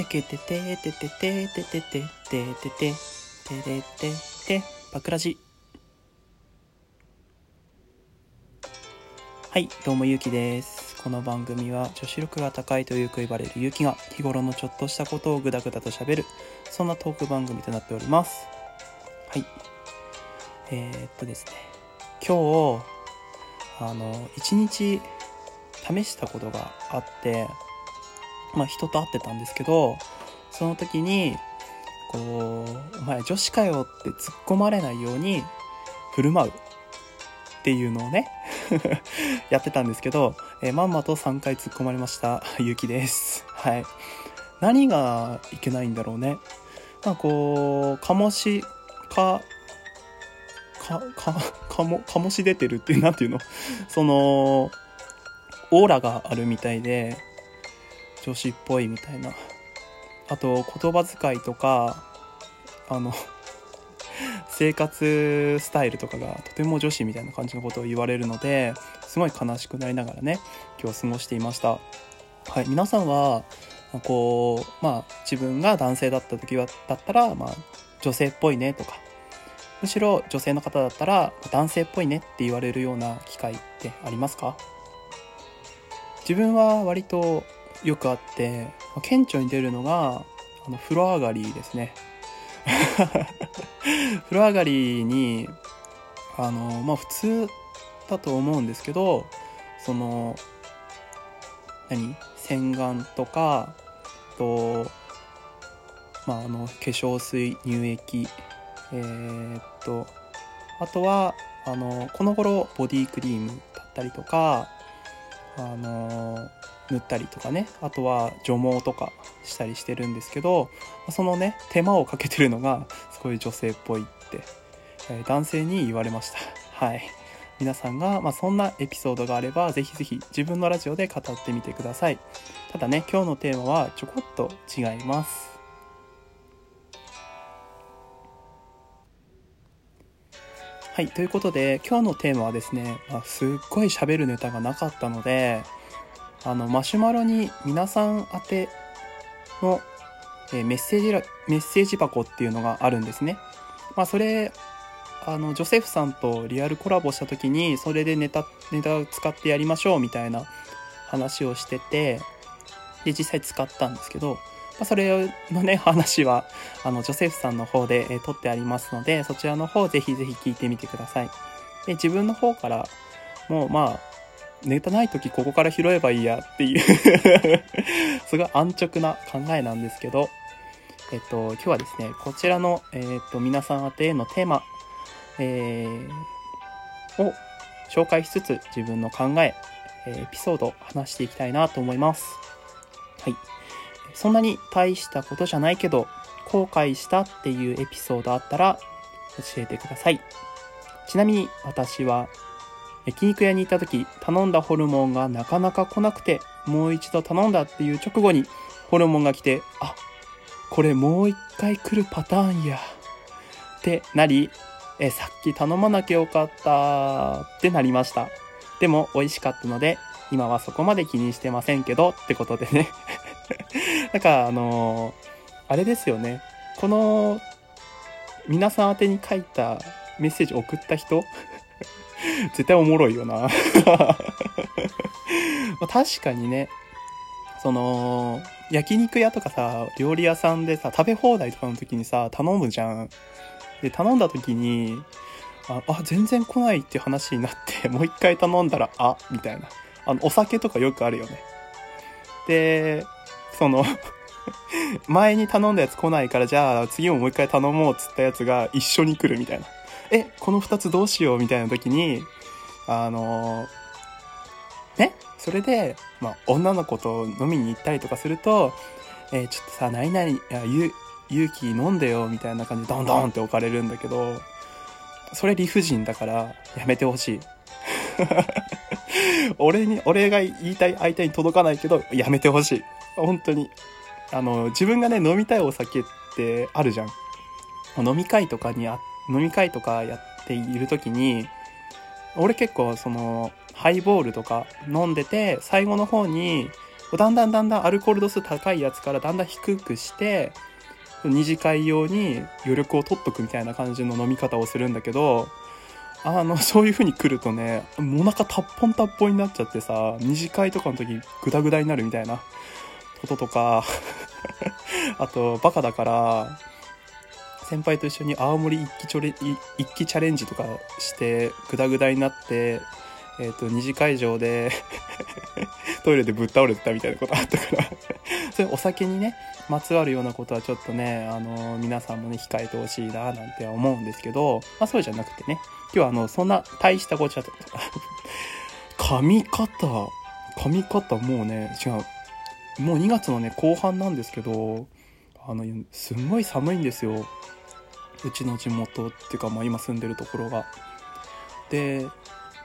てけてててててててててててててて。てバクラジ。はいどうもゆうきです。この番組は女子力が高いとよく言われるゆうきが日頃のちょっとしたことをぐだぐだと喋る。そんなトーク番組となっております。はい。えー、っとですね。今日あの一日試したことがあってまあ人と会ってたんですけどその時にこう「お前女子かよ」って突っ込まれないように振る舞うっていうのをね やってたんですけど、えー、まんまと3回突っ込まれました。ゆきです。はい。何がいけないんだろうね。まあこう醸しかかかかも醸し出てるっていう何ていうの？そのオーラがあるみたいで女子っぽいみたいな。あと言葉遣いとかあの 生活スタイルとかがとても女子みたいな感じのことを言われるのですごい悲しくなりながらね今日過ごしていました。はい皆さんはこうまあ自分が男性だった時はだったら、まあ、女性っぽいねとかむしろ女性の方だったら男性っぽいねって言われるような機会ってありますか？自分は割とよくあって顕著に出るのがあの風呂上がりですね。風呂上がりにあのまあ普通だと思うんですけどその何？洗顔とかとまああの化粧水乳液えー、っとあとはあのこの頃ボディクリームだったりとかあの塗ったりとかねあとは除毛とかしたりしてるんですけどそのね手間をかけてるのがすごい女性っぽいって、え、男性に言われました。はい。皆さんが、まあ、そんなエピソードがあればぜひぜひ自分のラジオで語ってみてください。ただね今日のテーマはちょこっと違います。はい、ということで今日のテーマはですね、まあ、すっごい喋るネタがなかったのであのマシュマロに皆さん宛ての、メッセージメッセージ箱っていうのがあるんですね。まあ、それあのジョセフさんとリアルコラボした時にそれでネタネタを使ってやりましょうみたいな話をしててで実際使ったんですけど、まあ、それのね 話はあのジョセフさんの方で、えー、撮ってありますのでそちらの方ぜひぜひ聞いてみてください。で自分の方からもまあネタない時ここから拾えばいいやっていう すごい安直な考えなんですけど、えっと、今日はですね、こちらの、えっと、皆さん宛てのテーマ、えー、を紹介しつつ自分の考ええ、エピソードを話していきたいなと思います。はい。そんなに大したことじゃないけど、後悔したっていうエピソードあったら教えてください。ちなみに私は焼肉屋に行った時頼んだホルモンがなかなか来なくてもう一度頼んだっていう直後にホルモンが来てあこれもう一回来るパターンやってなりえさっき頼まなきゃよかったってなりました。でも美味しかったので今はそこまで気にしてませんけどってことでね。なんかあのー、あれですよね。この皆さん宛に書いたメッセージ送った人 絶対おもろいよな 確かにね、その、焼肉屋とかさ、料理屋さんでさ、食べ放題とかの時にさ、頼むじゃん。で、頼んだ時に、あ、あ全然来ないって話になって、もう一回頼んだら、あ、みたいな。あの、お酒とかよくあるよね。で、その前に頼んだやつ来ないから、じゃあ次ももう一回頼もうっつったやつが一緒に来るみたいな。え、この2つどうしようみたいな時に、あの、ね、それで、まあ、女の子と飲みに行ったりとかすると、えー、ちょっとさ、何々、いや、ゆ、勇気飲んでよ、みたいな感じでドンドンって置かれるんだけど、それ理不尽だから、やめてほしい。俺に、俺が言いたい相手に届かないけど、やめてほしい。本当に。あの、自分がね、飲みたいお酒ってあるじゃん。飲み会とかにあっ飲み会とかやっている時に俺結構そのハイボールとか飲んでて最後の方にだんだんだんだんアルコール度数高いやつからだんだん低くして二次会用に余力を取っとくみたいな感じの飲み方をするんだけどあのそういう風に来るとねもうお腹タッポンタッポンになっちゃってさ二次会とかの時グダグダになるみたいなこととか あとバカだから先輩と一緒に青森一気チョレ一気チャレンジとかしてグダグダになってえっ、ー、と二次会場で トイレでぶっ倒れてたみたいなことあったから。それお酒にねまつわるようなことはちょっとねあの皆さんもね控えてほしいななんて思うんですけど、まあ、そうじゃなくてね今日はあのそんな大したごちゃと 髪型髪型もうね違う。もう2月のね後半なんですけどあのすんごい寒いんですよ。うちの地元っていうか、まあ、今住んでるところがで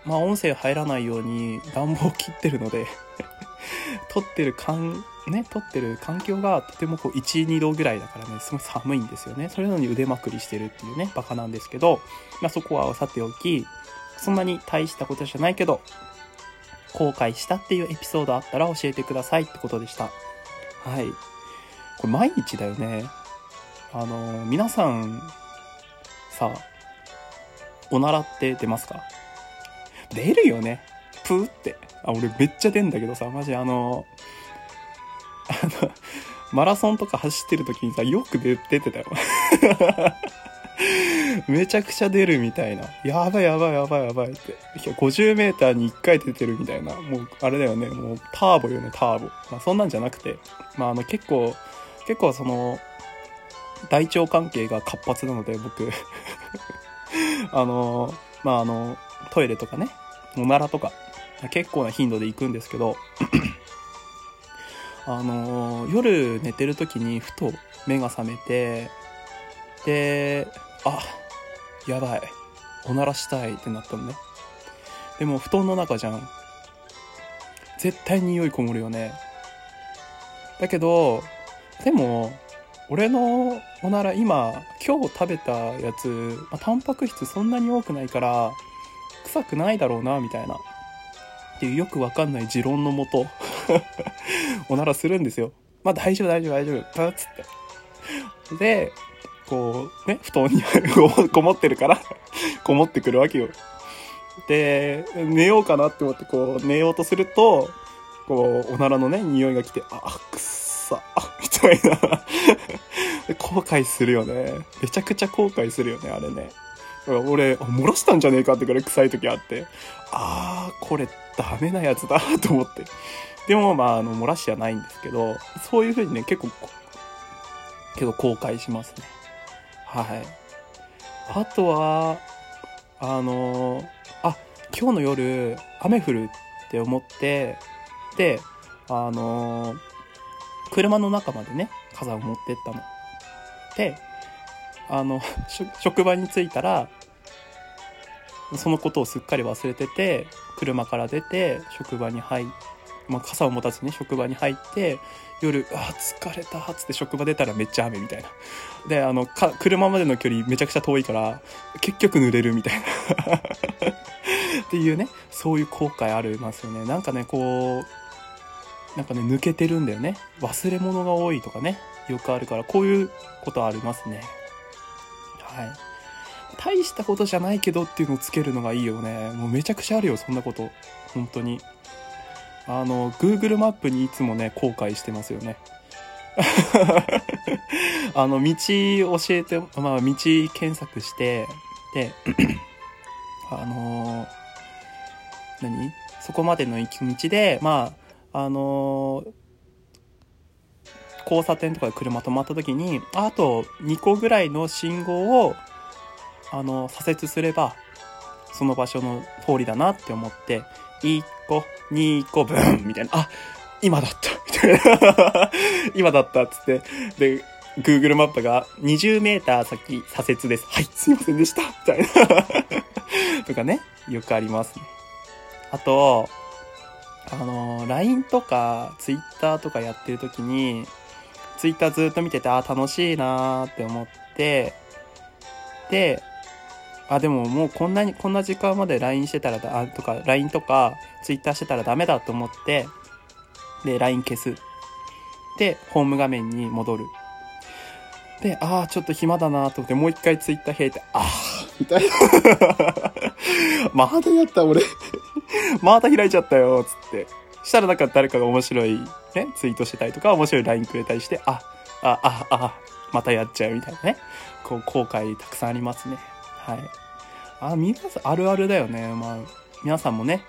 まあ音声入らないように暖房を切ってるので 撮ってる環、ね、撮ってる環境がとてもこう1、2度ぐらいだからね、すごい寒いんですよね。それなのに腕まくりしてるっていうね、バカなんですけど、まあそこはさておき、そんなに大したことじゃないけど、後悔したっていうエピソードあったら教えてくださいってことでした。はい。これ毎日だよね。あの、皆さん、さあ、おならって出ますか？出るよね。プーって。あ、俺めっちゃ出んだけどさ、マジあの、あの、マラソンとか走ってる時にさ、よく出てたよ。めちゃくちゃ出るみたいな。やばいやばいやばいやばいって。50メーターに1回出てるみたいな。もう、あれだよね。もう、ターボよね、ターボ。まあ、そんなんじゃなくて。まあ、あの、結構、結構その、大腸関係が活発なので、僕 あの、まあ、あの、トイレとかね、おならとか、結構な頻度で行くんですけど あの、夜寝てる時にふと目が覚めて、で、あ、やばい。おならしたいってなったのね。でも布団の中じゃん。絶対匂いこもるよね。だけど、でも、俺のおなら今、今日食べたやつ、まあ、タンパク質そんなに多くないから、臭くないだろうな、みたいな。っていうよくわかんない持論のもと おならするんですよ。まあ大丈夫大丈夫大丈夫。パッつって。で、こう、ね、布団に こもってるからこもってくるわけよ。で、寝ようかなって思ってこう寝ようとすると、こう、おならのね、匂いが来て、あ、くっさ、みい な後悔するよね。めちゃくちゃ後悔するよね、あれね。俺、漏らしたんじゃねえかってくらい臭い時あって、あー、これダメなやつだと思って。でも、まあ、あの、漏らしじゃないんですけど、そういう風にね、結構、結構後悔しますね。はい。あとは、あのあ、今日の夜、雨降るって思って、で、あの車の中までね、傘を持ってったの。で、あの、職場に着いたら、そのことをすっかり忘れてて、車から出て、職場に入っまあ、傘を持たずに職場に入って、夜、あ、疲れた、つって職場出たらめっちゃ雨みたいな。で、あの、か、車までの距離めちゃくちゃ遠いから、結局濡れるみたいな っていうね、そういう後悔ありますよね。なんかね、こう、なんかね、抜けてるんだよね。忘れ物が多いとかね、よくあるから、こういうことありますね。はい。大したことじゃないけどっていうのをつけるのがいいよね。もうめちゃくちゃあるよ、そんなこと。本当に。あの、Google マップにいつもね、後悔してますよね。あの、道教えて、まあ、道検索して、で、あの何？そこまでの行き道で、まあ、あの交差点とかで車止まった時に、あと2個ぐらいの信号を、あの、左折すれば、その場所の通りだなって思って、1個、2個、ブンみたいな。あ、今だったみたいな。今だったっつって。で、Google マップが20メーター先左折です。はい、すいませんでした。みたいな。とかね、よくありますね。あと、あの、LINE とか Twitter とかやってる時に、Twitter ずっと見てて、あ、楽しいなーって思って、で、あ、でももうこんなに、こんな時間まで LINE してたらだ、あ、とか、LINE とか Twitter してたらダメだと思って、で、LINE 消す。で、ホーム画面に戻る。で、ああ、ちょっと暇だなと思って、もう一回 Twitter 開いて、ああ、みたいな。まだやった、俺。また開いちゃったよ、つって。したらなんか誰かが面白い、ね、ツイートしてたりとか、面白い LINE くれたりして、あ、あ、あ、あ、またやっちゃうみたいなね。こう、後悔たくさんありますね。はい。あ、皆さん、あるあるだよね。まあ、皆さんもね、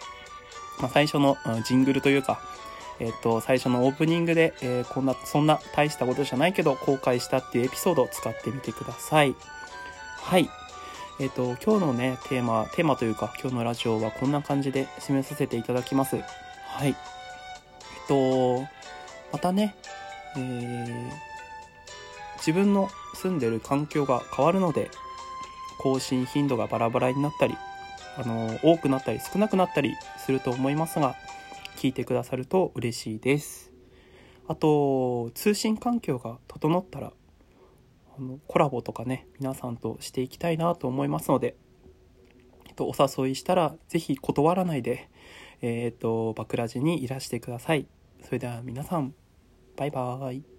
まあ、最初の、ジングルというか、えっ、と、最初のオープニングで、えー、こんな、そんな大したことじゃないけど、後悔したっていうエピソードを使ってみてください。はい。えっ、と、今日のね、テーマ、テーマというか、今日のラジオはこんな感じで締めさせていただきます。はい。えっと、またね、えー、自分の住んでる環境が変わるので、更新頻度がバラバラになったり、あの、多くなったり少なくなったりすると思いますが、聞いてくださると嬉しいです。あと、通信環境が整ったら、あのコラボとかね、皆さんとしていきたいなと思いますので、えっと、お誘いしたら、是非断らないで、えー、っと、バクラジにいらしてください。それでは皆さん、バイバーイ。